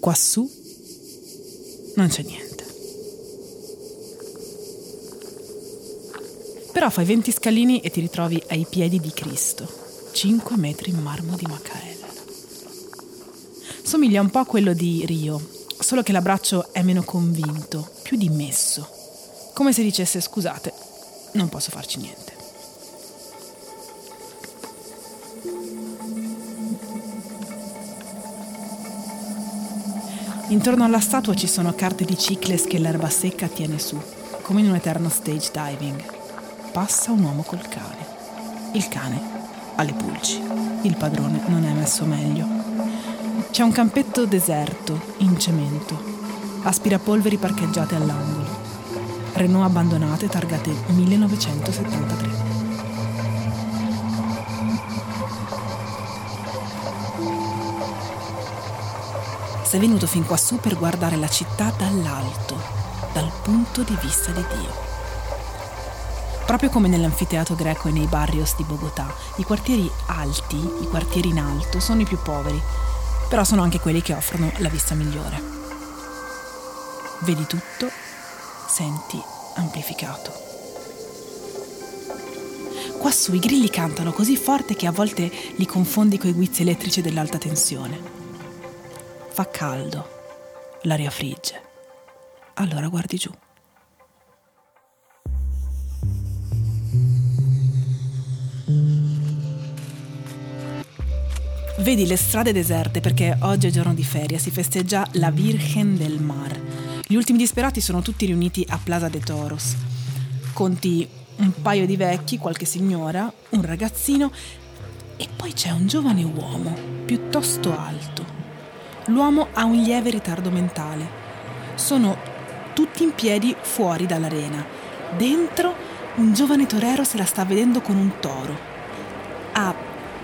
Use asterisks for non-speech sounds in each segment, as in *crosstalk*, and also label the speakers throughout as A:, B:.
A: Quassù non c'è niente. Però fai 20 scalini e ti ritrovi ai piedi di Cristo, 5 metri in marmo di Macael. Somiglia un po' a quello di Rio, solo che l'abbraccio è meno convinto, più dimesso, come se dicesse scusate, non posso farci niente. Intorno alla statua ci sono carte di cicles che l'erba secca tiene su, come in un eterno stage diving. Passa un uomo col cane. Il cane ha le pulci. Il padrone non è messo meglio. C'è un campetto deserto, in cemento. Aspirapolveri parcheggiate all'angolo. Renault abbandonate targate 1973. Sei venuto fin quassù per guardare la città dall'alto, dal punto di vista di Dio. Proprio come nell'anfiteatro greco e nei barrios di Bogotà, i quartieri alti, i quartieri in alto, sono i più poveri, però sono anche quelli che offrono la vista migliore. Vedi tutto, senti amplificato. Quassù i grilli cantano così forte che a volte li confondi coi guizzi elettrici dell'alta tensione. Fa caldo, l'aria frigge. Allora guardi giù. Vedi le strade deserte perché oggi è giorno di feria, si festeggia la Virgen del Mar. Gli ultimi disperati sono tutti riuniti a Plaza de Toros. Conti un paio di vecchi, qualche signora, un ragazzino e poi c'è un giovane uomo, piuttosto alto, l'uomo ha un lieve ritardo mentale. Sono tutti in piedi fuori dall'arena. Dentro un giovane torero se la sta vedendo con un toro. Ha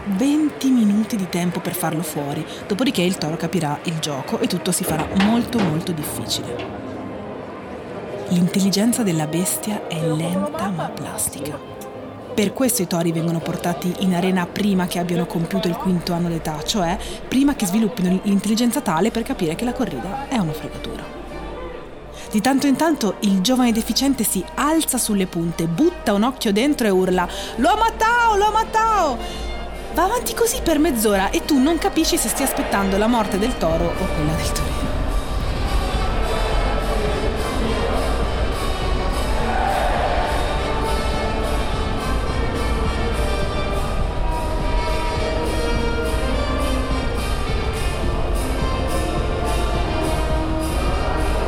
A: 20 minuti di tempo per farlo fuori, dopodiché il toro capirà il gioco e tutto si farà molto molto difficile. L'intelligenza della bestia è lenta ma plastica. Per questo i tori vengono portati in arena prima che abbiano compiuto il quinto anno d'età, cioè prima che sviluppino l'intelligenza tale per capire che la corrida è una fregatura. Di tanto in tanto il giovane deficiente si alza sulle punte, butta un occhio dentro e urla L'ho matao, l'ho matao! Va avanti così per mezz'ora e tu non capisci se stia aspettando la morte del toro o quella del torino.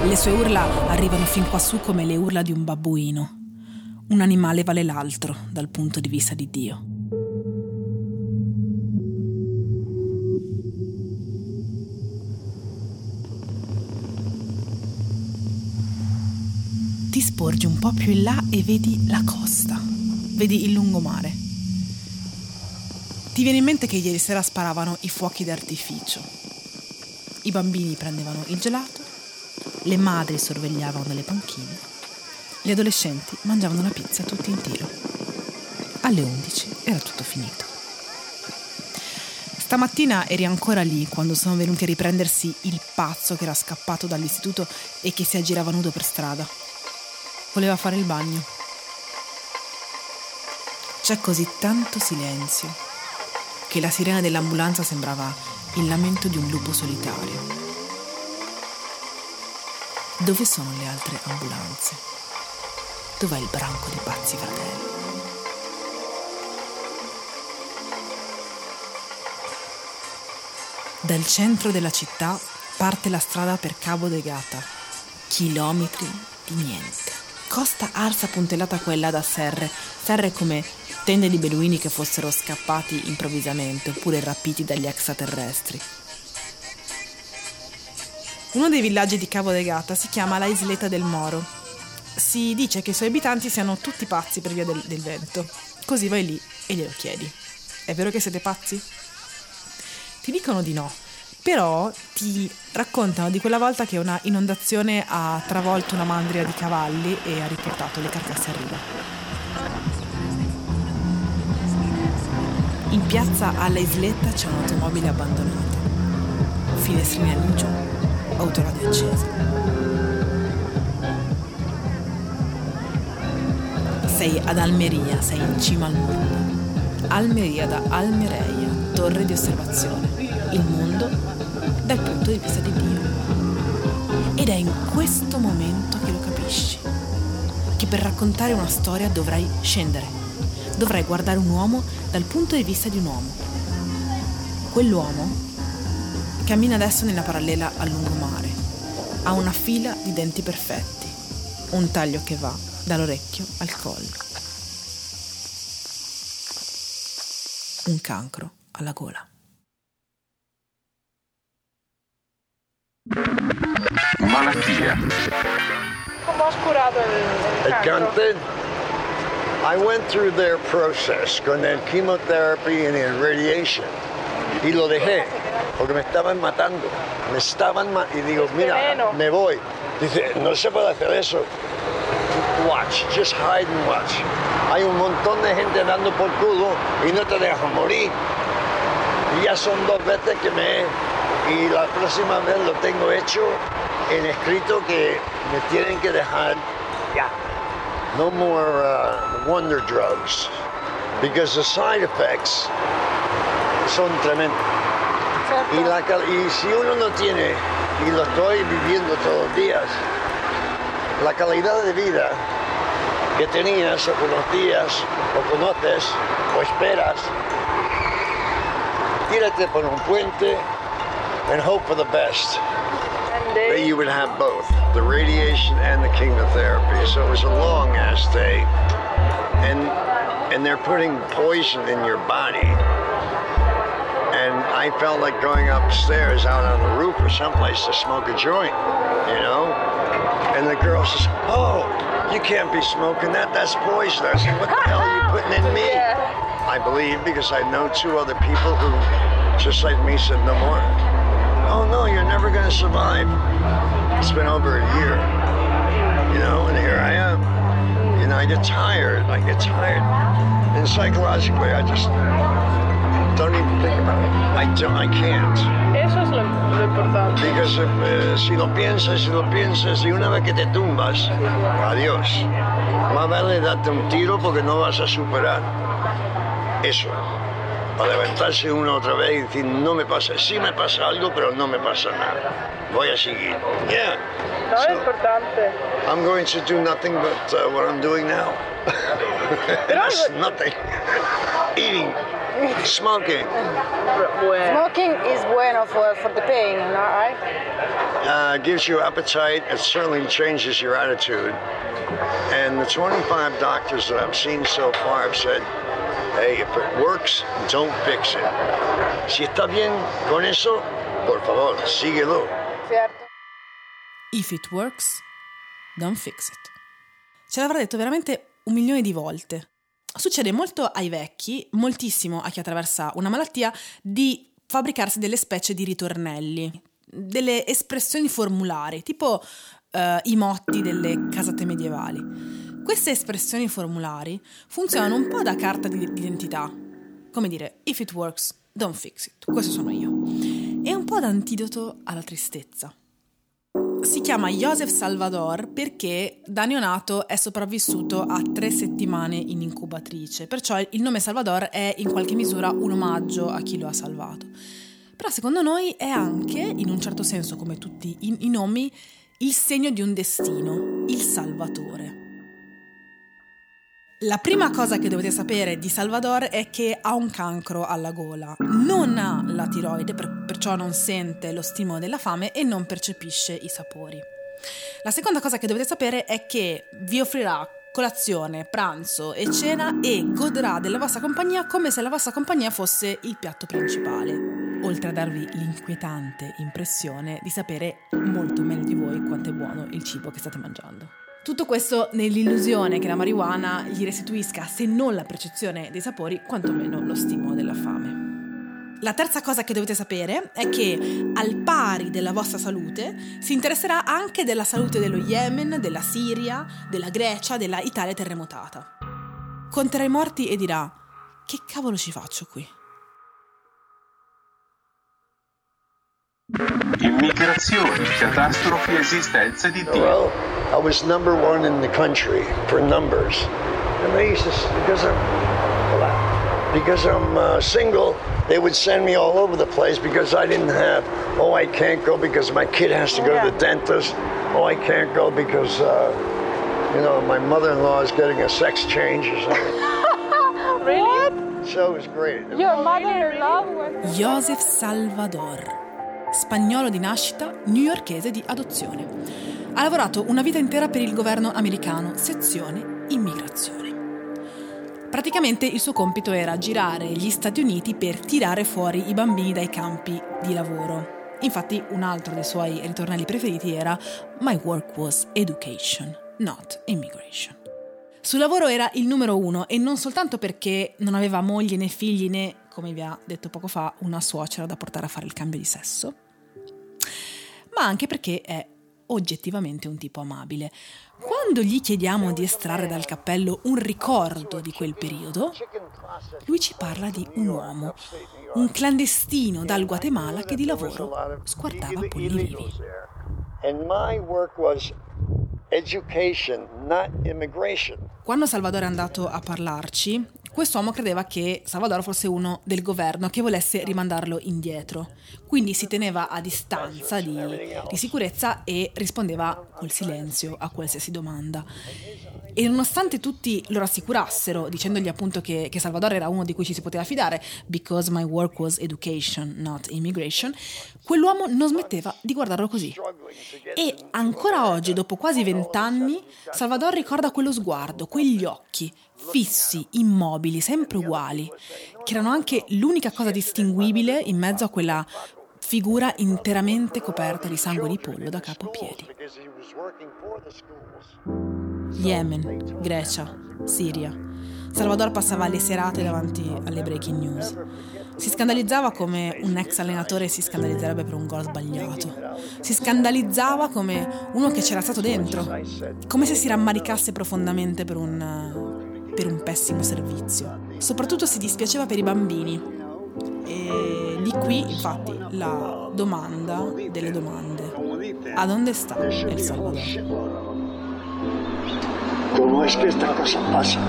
A: Le sue urla arrivano fin quassù come le urla di un babbuino. Un animale vale l'altro dal punto di vista di Dio. Ti sporgi un po' più in là e vedi la costa, vedi il lungomare. Ti viene in mente che ieri sera sparavano i fuochi d'artificio. I bambini prendevano il gelato le madri sorvegliavano dalle panchine, gli adolescenti mangiavano la pizza tutti in tiro. Alle 11 era tutto finito. Stamattina eri ancora lì quando sono venuti a riprendersi il pazzo che era scappato dall'istituto e che si aggirava nudo per strada. Voleva fare il bagno. C'è così tanto silenzio che la sirena dell'ambulanza sembrava il lamento di un lupo solitario. Dove sono le altre ambulanze? Dov'è il branco di pazzi fratelli? Dal centro della città parte la strada per Cabo de Gata. Chilometri di niente. Costa arsa puntellata quella da serre, serre come tende di beduini che fossero scappati improvvisamente oppure rapiti dagli extraterrestri. Uno dei villaggi di Cabo de Gata si chiama la Isleta del Moro. Si dice che i suoi abitanti siano tutti pazzi per via del, del vento. Così vai lì e glielo chiedi. È vero che siete pazzi? Ti dicono di no, però ti raccontano di quella volta che una inondazione ha travolto una mandria di cavalli e ha riportato le carcasse a riva. In piazza alla Isletta c'è un'automobile abbandonata. Finestrini all'ingiù autorati accesi. Sei ad Almeria, sei in cima al mondo. Almeria da Almereia, torre di osservazione. Il mondo dal punto di vista di Dio. Ed è in questo momento che lo capisci, che per raccontare una storia dovrai scendere, dovrai guardare un uomo dal punto di vista di un uomo. Quell'uomo cammina adesso nella parallela al lungomare, ha una fila di denti perfetti, un taglio che va dall'orecchio al collo. Un cancro alla gola.
B: Malattia.
C: ¿Cómo has curado el, el
D: El
C: cancro?
D: cáncer, I went through their process con el chemotherapy and radiation. Y lo dejé, porque me estaban matando. Me estaban matando. Y digo, mira, me voy. Dice, no se puede hacer eso. Watch, just hide and watch. Hay un montón de gente dando por culo y no te dejan morir. Y ya son dos veces que me... Y la próxima vez lo tengo hecho en escrito que me tienen que dejar ya. No more uh, wonder drugs because the side effects son tremendos. Y, la, y si uno no tiene, y lo estoy viviendo todos los días, la calidad de vida que tenías o conocías o conoces o esperas, tírate por un puente and hope for the best. That you would have both the radiation and the chemotherapy. So it was a long ass day, and and they're putting poison in your body. And I felt like going upstairs out on the roof or someplace to smoke a joint, you know. And the girl says, "Oh, you can't be smoking that. That's poison." I said, "What the hell are you putting in me?" *laughs*
C: Yeah.
D: I believe because I know two other people who, just like me, said no more. Oh no, you're never going to survive. It's been over a year, you know, and here I am. You know, I get tired. I get tired, and psychologically, I just don't even think about it. I don't. I can't.
C: Eso es lo, lo importante.
D: Because if, eh, si lo piensas, si lo piensas, y una vez que te tumbas, adiós. Más vale darte un tiro porque no vas a superar eso. O levantarse uno otra vez y decir, no me pasa, sí me pasa algo, pero no me pasa nada. Voy a seguir. Yeah.
C: No es
D: So,
C: importante.
D: I'm going to do nothing but uh, what I'm doing now. *laughs* That's nothing. *laughs* Eating, smoking,
E: Smoking is bueno for, for the pain, you know, right?
D: uh, gives you appetite. It certainly changes your attitude. And the 25 doctors that I've seen so far have said, hey, if it works, don't fix it. Si está bien con eso, por favor, síguelo.
A: If it works, don't fix it. Ce l'avrà detto veramente un milione di volte. Succede molto ai vecchi, moltissimo a chi attraversa una malattia, di fabbricarsi delle specie di ritornelli, delle espressioni formulari, tipo eh, i motti delle casate medievali. Queste espressioni formulari funzionano un po' da carta di identità, come dire if it works, don't fix it, questo sono io, e un po' da antidoto alla tristezza. Si chiama Joseph Salvador perché da neonato è sopravvissuto a tre settimane in incubatrice, perciò il nome Salvador è in qualche misura un omaggio a chi lo ha salvato. Però secondo noi è anche, in un certo senso come tutti i, nomi, il segno di un destino, il Salvatore. La prima cosa che dovete sapere di Salvador è che ha un cancro alla gola, non ha la tiroide, per- perciò non sente lo stimolo della fame e non percepisce i sapori. La seconda cosa che dovete sapere è che vi offrirà colazione, pranzo e cena e godrà della vostra compagnia come se la vostra compagnia fosse il piatto principale, oltre a darvi l'inquietante impressione di sapere molto meglio di voi quanto è buono il cibo che state mangiando. Tutto questo nell'illusione che la marijuana gli restituisca, se non la percezione dei sapori, quantomeno lo stimolo della fame. La terza cosa che dovete sapere è che, al pari della vostra salute, si interesserà anche della salute dello Yemen, della Siria, della Grecia, della Italia terremotata. Conterà i morti e dirà: Che cavolo ci faccio qui?
B: Il Migrazioni, catastrofi, esistenza di Dio.
D: Well, I was number one in the country for numbers. And they used to, because I'm, because I'm uh, single, they would send me all over the place because I didn't have, oh, I can't go because my kid has to go to the dentist. Oh, I can't go because, uh, you know, my mother-in-law is getting a sex change or something. *laughs*
E: Really?
D: so it was great.
E: Your mother-in-law was
A: Joseph Salvador, spagnolo di nascita, newyorkese di adozione. Ha lavorato una vita intera per il governo americano, sezione immigrazione. Praticamente il suo compito era girare gli Stati Uniti per tirare fuori i bambini dai campi di lavoro. Infatti un altro dei suoi ritornelli preferiti era My work was education, not immigration. Sul lavoro era il numero uno e non soltanto perché non aveva moglie né figli né, come vi ha detto poco fa, una suocera da portare a fare il cambio di sesso, ma anche perché è oggettivamente un tipo amabile. Quando gli chiediamo di estrarre dal cappello un ricordo di quel periodo, lui ci parla di un uomo, un clandestino dal Guatemala che di lavoro sguardava polli vivi.
D: And my work was education, not immigration.
A: Quando Salvador è andato a parlarci, quest'uomo credeva che Salvador fosse uno del governo che volesse rimandarlo indietro. Quindi si teneva a distanza di, di sicurezza e rispondeva col silenzio a qualsiasi domanda. E nonostante tutti lo rassicurassero, dicendogli appunto che, che Salvador era uno di cui ci si poteva fidare, because my work was education, not immigration, quell'uomo non smetteva di guardarlo così. E ancora oggi, dopo quasi vent'anni, Salvador ricorda quello sguardo, quegli occhi, fissi, immobili, sempre uguali, che erano anche l'unica cosa distinguibile in mezzo a quella figura interamente coperta di sangue di pollo da capo a piedi. Yemen, Grecia, Siria. Salvador passava le serate davanti alle breaking news. Si scandalizzava come un ex allenatore si scandalizzerebbe per un gol sbagliato. Si scandalizzava come uno che c'era stato dentro, come se si rammaricasse profondamente per un, per un pessimo servizio. Soprattutto si dispiaceva per i bambini. E di qui, infatti, la domanda delle domande. A dove sta El Salvador?
D: ¿Cómo es que esta cosa pasa?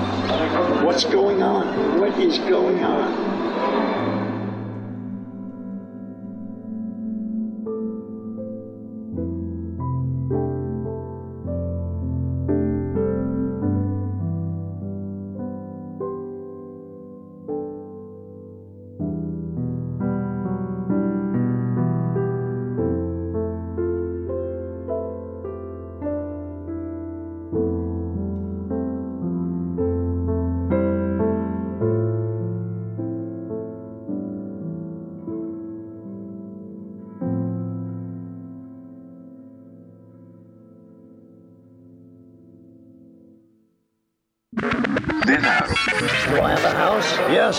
D: What's going on? What is going on?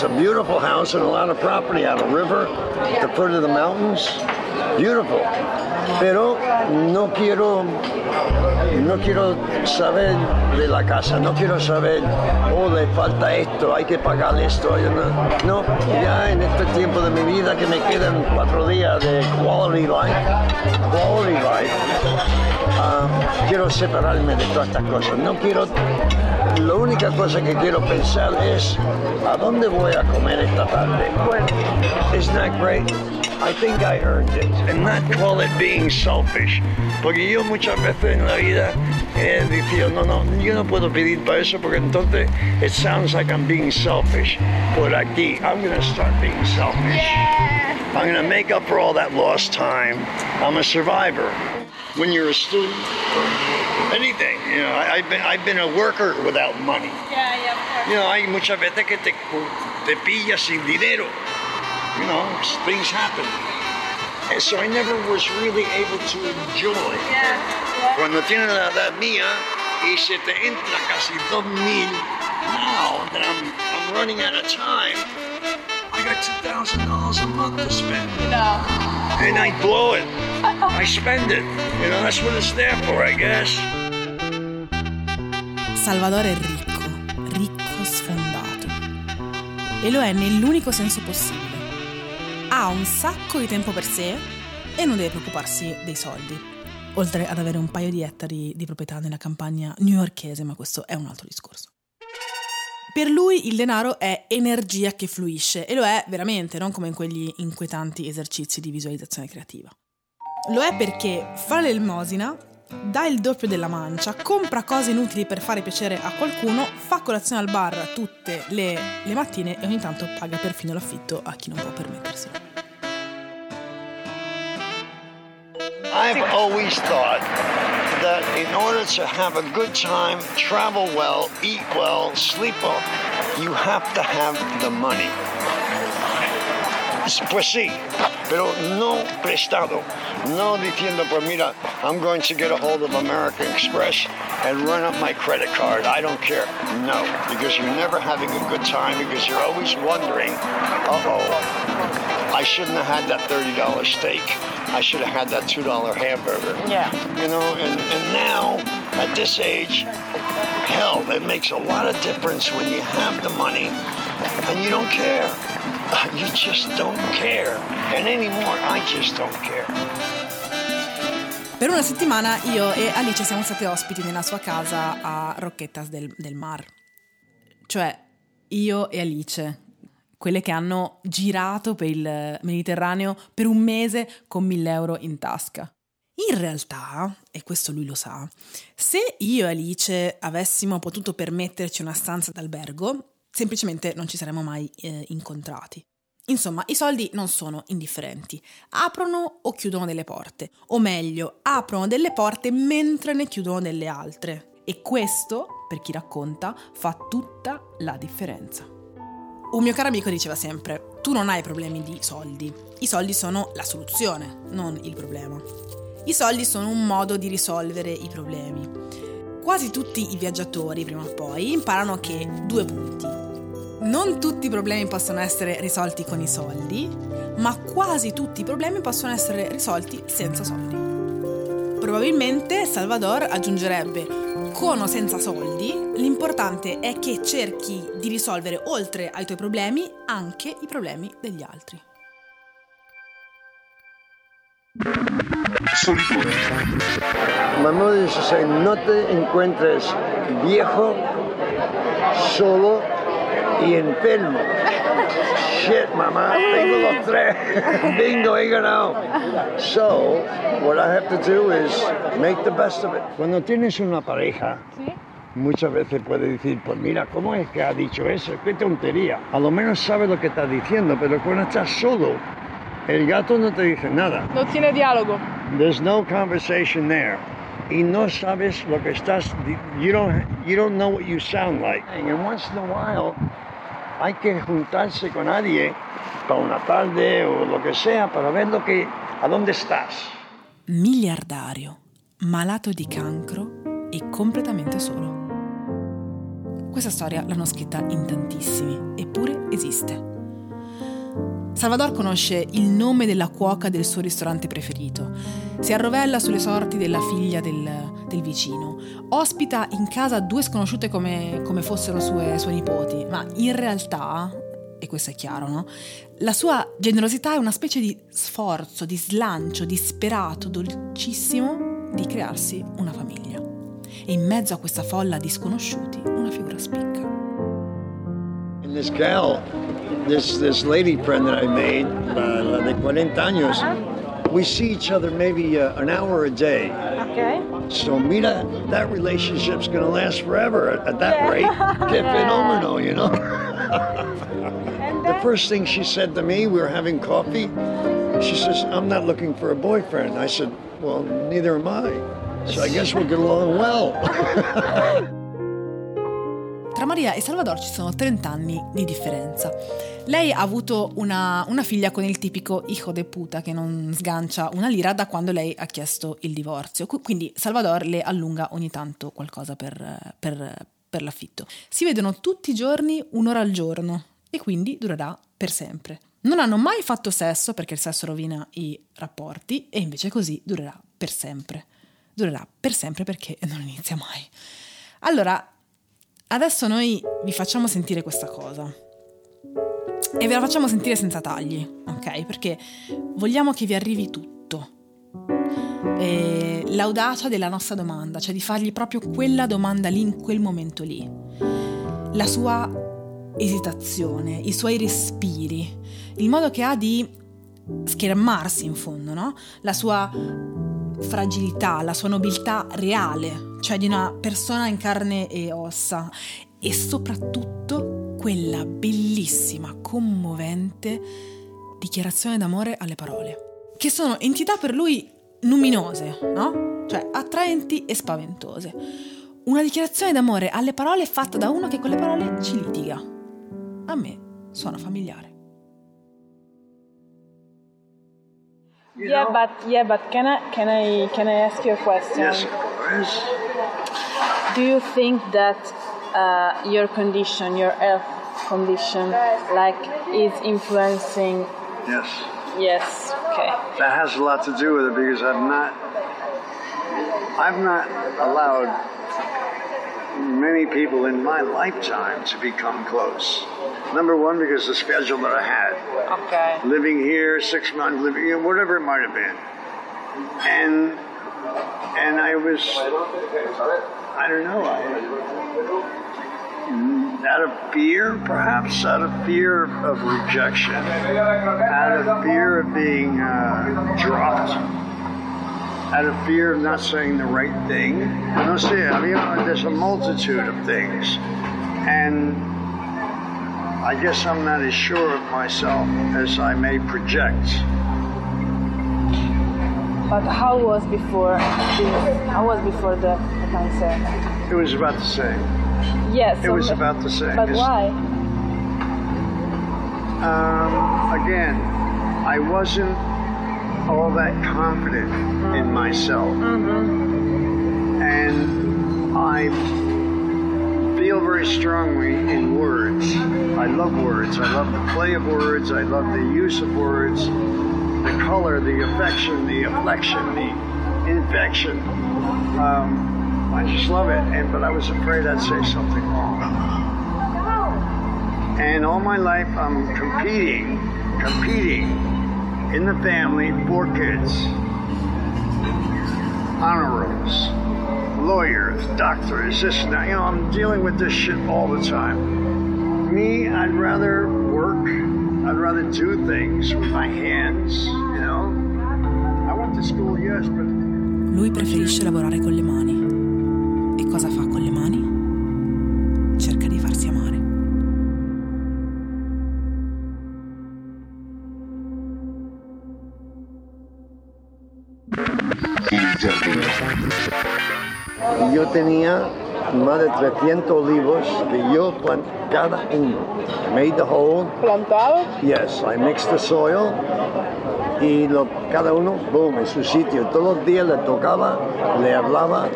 D: A beautiful house and a lot of property on a river, the foot of the mountains. Beautiful. Pero no quiero, no quiero saber de la casa, no quiero saber, oh, le falta esto, hay que pagar esto. No, ya en este tiempo de mi vida que me quedan cuatro días de quality life, quality life, ah, quiero separarme de todas estas cosas. No quiero la única cosa que quiero pensar es a dónde voy a comer esta tarde. Isn't that great? I think I earned it. And not call it being selfish. Porque yo muchas veces en la vida he dicho, no, no, yo no puedo pedir para eso porque entonces it sounds like I'm being selfish. Por aquí, I'm going to start being selfish. I'm going to make up for all that lost time. I'm a survivor. When you're a student, anything, you know, I, I've been I've been a worker without money.
E: Yeah, yeah, of course.
D: You know, hay muchas veces que te, te pillas sin dinero. You know, things happen. And so I never was really able to enjoy.
E: Yeah, yeah.
D: Cuando tienes la edad mía y se te entra casi dos mil, now that I'm, I'm running out of time, I got $2,000 a month to spend.
E: No.
D: And I blow it. *laughs* I spend it. You know, that's what it's there for, I guess.
A: Salvador è ricco, ricco sfondato. E lo è nell'unico senso possibile. Ha un sacco di tempo per sé e non deve preoccuparsi dei soldi, oltre ad avere un paio di ettari di proprietà nella campagna newyorkese, ma questo è un altro discorso. Per lui il denaro è energia che fluisce e lo è veramente, non come in quegli inquietanti esercizi di visualizzazione creativa. Lo è perché fa l'elemosina, dà il doppio della mancia, compra cose inutili per fare piacere a qualcuno, fa colazione al bar tutte le, le mattine e ogni tanto paga perfino l'affitto a chi non può permetterselo.
D: I've always thought that in order to have a good time, travel well, eat well, sleep well, you have to have the money. Pues sí, pero no prestado. No diciendo, pues mira, I'm going to get a hold of American Express and run up my credit card. I don't care. No, because you're never having a good time because you're always wondering, uh-oh, I shouldn't have had that $30 steak. I should have had that $2 hamburger.
C: Yeah.
D: You know, and, and now, at this age, hell, it makes a lot of difference when you have the money and you don't care. You just don't care. And anymore, I just don't care.
A: Per una settimana io e Alice siamo state ospiti nella sua casa a Rocchetas del, del Mar. Cioè, io e Alice, quelle che hanno girato per il Mediterraneo per un mese con 1000 euro in tasca. In realtà, e questo lui lo sa, se io e Alice avessimo potuto permetterci una stanza d'albergo, semplicemente non ci saremmo mai eh, incontrati. Insomma, i soldi non sono indifferenti, aprono o chiudono delle porte, o meglio, aprono delle porte mentre ne chiudono delle altre. E questo, per chi racconta, fa tutta la differenza. Un mio caro amico diceva sempre, tu non hai problemi di soldi, i soldi sono la soluzione, non il problema. I soldi sono un modo di risolvere i problemi. Quasi tutti i viaggiatori, prima o poi, imparano che due punti. Non tutti i problemi possono essere risolti con i soldi, ma quasi tutti i problemi possono essere risolti senza soldi. Probabilmente Salvador aggiungerebbe, con o senza soldi, l'importante è che cerchi di risolvere oltre ai tuoi problemi anche i problemi degli altri.
B: Solitudine.
D: To say, no te encuentres viejo, solo y enfermo. Shit, mamá, tengo los tres. Bingo, he ganado. So, what I have to do is make the best of it. Cuando tienes una pareja, muchas veces puede decir, pues mira, ¿cómo es que ha dicho eso? Qué tontería. A lo menos sabe lo que está diciendo, pero cuando estás solo, el gato no te dice nada.
C: No tiene dialogo.
D: There's no conversation there. Y no sabes lo que estás, you don't, you don't know what you sound like. And once in a while, hay que juntarse con alguien para una tarde o lo que sea para ver lo que, a dónde estás.
A: Miliardario, malato di cancro e completamente solo. Questa storia l'hanno scritta in tantissimi, eppure esiste. Salvador conosce il nome della cuoca del suo ristorante preferito, si arrovella sulle sorti della figlia del, del vicino, ospita in casa due sconosciute come, come fossero sue, sue nipoti, ma in realtà, e questo è chiaro, no? La sua generosità è una specie di sforzo, di slancio disperato, dolcissimo, di crearsi una famiglia. E in mezzo a questa folla di sconosciuti, una figura spicca.
D: And this gal, this, this lady friend that I made, uh, la de 40 años, we see each other maybe uh, an hour a day.
C: Okay.
D: So mira, that relationship's gonna last forever at, at that
C: Yeah.
D: rate. *laughs* Que phenomenal, you know? The first thing she said to me, we were having coffee, she says, I'm not looking for a boyfriend. I said, well, neither am I. So I guess we'll get along well. *laughs*
A: Maria e Salvador ci sono 30 anni di differenza. Lei ha avuto una, una figlia con il tipico hijo de puta che non sgancia una lira da quando lei ha chiesto il divorzio. Qu- Quindi Salvador le allunga ogni tanto qualcosa per, per- per l'affitto. Si vedono tutti i giorni un'ora al giorno e quindi durerà per sempre. Non hanno mai fatto sesso perché il sesso rovina i rapporti e invece così durerà per sempre. Durerà per sempre perché non inizia mai. Allora, Adesso noi vi facciamo sentire questa cosa. E ve la facciamo sentire senza tagli, ok? Perché vogliamo che vi arrivi tutto. eh, l'audacia della nostra domanda, cioè di fargli proprio quella domanda lì in quel momento lì. La sua esitazione, i suoi respiri, il modo che ha di schermarsi in fondo, no? La sua fragilità, la sua nobiltà reale, cioè di una persona in carne e ossa e soprattutto quella bellissima, commovente dichiarazione d'amore alle parole, che sono entità per lui luminose, no? Cioè attraenti e spaventose. Una dichiarazione d'amore alle parole fatta da uno che con le parole ci litiga. A me suona familiare.
D: You
C: Yeah,
D: know?
C: but yeah, but can I can I can I ask you a question?
D: Yes, of course.
C: Do you think that uh, your condition, your health condition, like is influencing?
D: Yes.
C: Yes. Okay.
D: That has a lot to do with it because I've not I've not allowed many people in my lifetime to become close. Number one, because the schedule that I had.
C: Okay.
D: living here six months, living know, whatever it might have been, and and I was I don't know I, mm, out of fear, perhaps out of fear of rejection, out of fear of being uh, dropped. Out of fear of not saying the right thing. I don't see sé, I mean, there's a multitude of things. And I guess I'm not as sure of myself as I may project.
C: But how was before this? How was before the, cancer?
D: It was about the same.
C: Yes.
D: It was about the same.
C: But
D: It's-
C: why?
D: Um, again, I wasn't all that confident in myself. And I feel very strongly in words. I love words. I love the play of words. I love the use of words, the color, the affection, the afflection, the infection. Um, I just love it. And but I was afraid I'd say something wrong. And all my life, I'm competing, competing in the family, four kids, honor rolls, lawyers, doctors, this that. You know, I'm dealing with this shit all the time. Me, I'd rather work. I'd rather do things with my hands. You know, I went to school, yes, but
A: Lui preferisce lavorare con le mani. E cosa fa con le mani?
D: Tenía más de 300 olivos que yo planté cada uno. Made the hole.
C: Plantado?
D: Yes, I mixed the soil y lo, cada uno, boom, en su sitio. Todos los días le tocaba, le hablaba.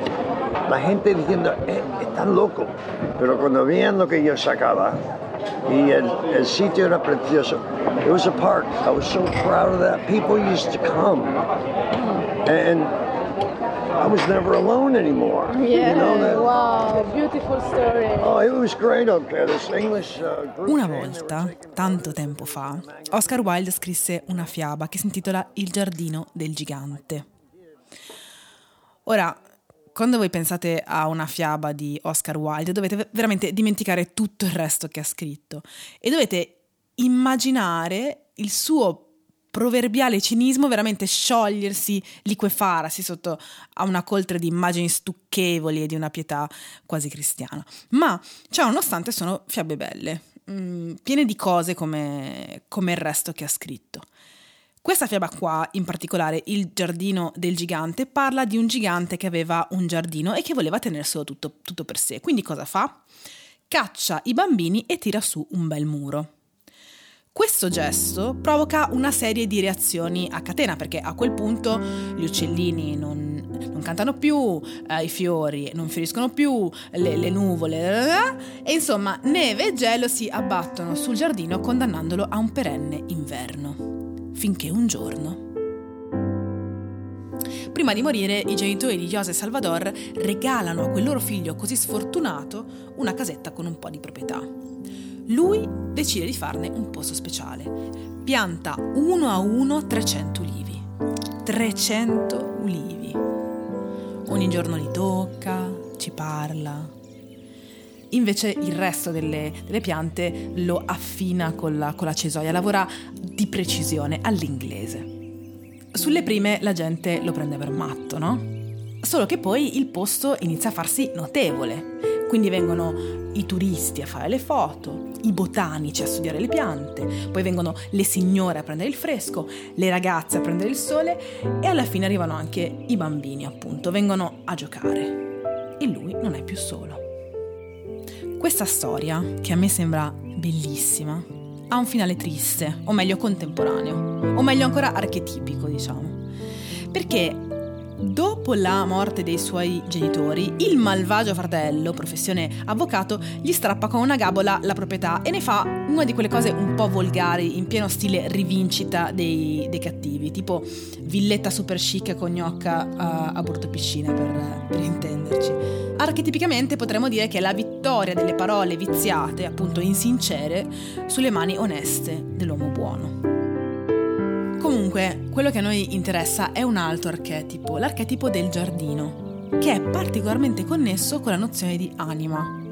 D: La gente diciendo, eh, están loco. Pero cuando veían lo que yo sacaba y el, el sitio era precioso. It was a park. I was so proud of that. People used to come. And I was never alone anymore.
C: Yeah.
D: You know that?
C: Wow. Beautiful story.
D: Oh, it was great up there. This English uh, group
A: Una volta, tanto tempo fa, Oscar Wilde scrisse una fiaba che si intitola Il giardino del gigante. Ora, quando voi pensate a una fiaba di Oscar Wilde, dovete veramente dimenticare tutto il resto che ha scritto e dovete immaginare il suo proverbiale cinismo veramente sciogliersi, liquefarsi sotto a una coltre di immagini stucchevoli e di una pietà quasi cristiana. Ma, ciò nonostante, sono fiabe belle, mm, piene di cose come, come il resto che ha scritto. Questa fiaba qua, in particolare Il giardino del gigante, parla di un gigante che aveva un giardino e che voleva tenerselo tutto, tutto per sé. Quindi cosa fa? Caccia i bambini e tira su un bel muro. Questo gesto provoca una serie di reazioni a catena perché a quel punto gli uccellini non, non cantano più, eh, i fiori non fioriscono più, le, le nuvole, eh, e insomma neve e gelo si abbattono sul giardino condannandolo a un perenne inverno. Finché un giorno Prima di morire, i genitori di José Salvador regalano a quel loro figlio così sfortunato una casetta con un po' di proprietà. Lui decide di farne un posto speciale. Pianta uno a uno 300 ulivi. 300 ulivi. Ogni giorno li tocca, ci parla. Invece il resto delle, delle piante lo affina con la, con la cesoia, lavora di precisione all'inglese. Sulle prime la gente lo prende per matto, no? Solo che poi il posto inizia a farsi notevole. Quindi vengono i turisti a fare le foto, i botanici a studiare le piante, poi vengono le signore a prendere il fresco, le ragazze a prendere il sole e alla fine arrivano anche i bambini, appunto, vengono a giocare. E lui non è più solo. Questa storia, che a me sembra bellissima, ha un finale triste, o meglio contemporaneo, o meglio ancora archetipico, diciamo. Perché Dopo la morte dei suoi genitori, il malvagio fratello, professione avvocato, gli strappa con una gabola la proprietà e ne fa una di quelle cose un po' volgari, in pieno stile rivincita dei, dei cattivi, tipo villetta super chic con gnocca a, a Bordo Piscina, per, per intenderci. Archetipicamente potremmo dire che è la vittoria delle parole viziate, appunto insincere, sulle mani oneste dell'uomo buono. Comunque, quello che a noi interessa è un altro archetipo, l'archetipo del giardino, che è particolarmente connesso con la nozione di anima.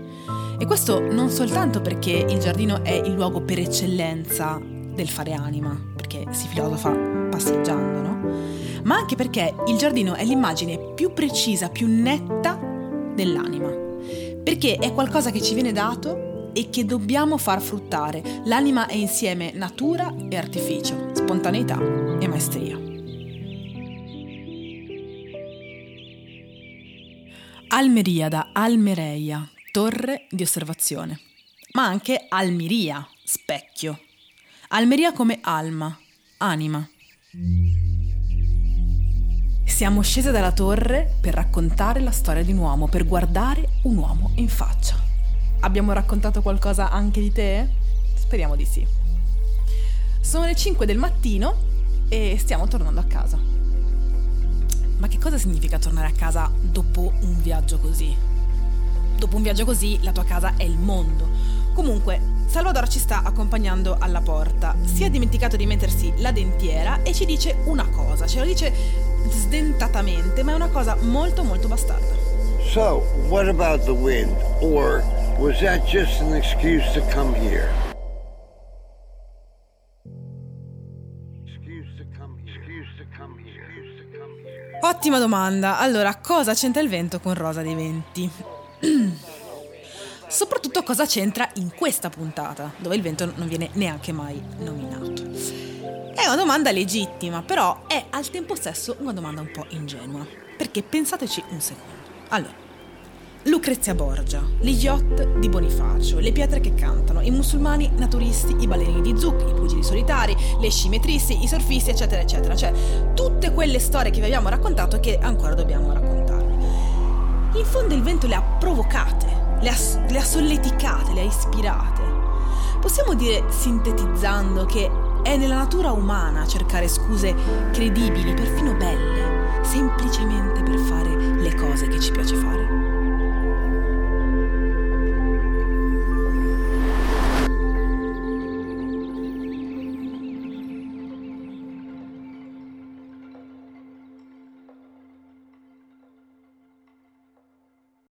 A: E questo non soltanto perché il giardino è il luogo per eccellenza del fare anima, perché si filosofa passeggiando, no? Ma anche perché il giardino è l'immagine più precisa, più netta dell'anima. Perché è qualcosa che ci viene dato e che dobbiamo far fruttare. L'anima è insieme natura e artificio spontaneità e maestria. Almeriada, Almereia, torre di osservazione, ma anche Almiria, specchio. Almeria come alma, anima. Siamo scese dalla torre per raccontare la storia di un uomo, per guardare un uomo in faccia. Abbiamo raccontato qualcosa anche di te? Speriamo di sì. Sono le 5 del mattino e stiamo tornando a casa. Ma che cosa significa tornare a casa dopo un viaggio così? Dopo un viaggio così la tua casa è il mondo. Comunque, Salvador ci sta accompagnando alla porta. Si è dimenticato di mettersi la dentiera e ci dice una cosa. Ce lo dice sdentatamente, ma è una cosa molto molto bastarda.
D: So, what about the wind? Or was that just an excuse to come here?
A: Ottima domanda. Allora, cosa c'entra il vento con Rosa dei Venti? *clears throat* Soprattutto cosa c'entra in questa puntata, dove il vento non viene neanche mai nominato. È una domanda legittima, però è al tempo stesso una domanda un po' ingenua. Perché pensateci un secondo. Allora, Lucrezia Borgia, gli yacht di Bonifacio, le pietre che cantano, i musulmani naturisti, i ballerini di Zuc, i pugili solitari, le scimetristi, i surfisti, eccetera, eccetera. Cioè, tutte quelle storie che vi abbiamo raccontato e che ancora dobbiamo raccontarvi. In fondo il vento le ha provocate, le ha, le ha solleticate, le ha ispirate. Possiamo dire, sintetizzando, che è nella natura umana cercare scuse credibili, perfino belle, semplicemente per fare le cose che ci piace fare.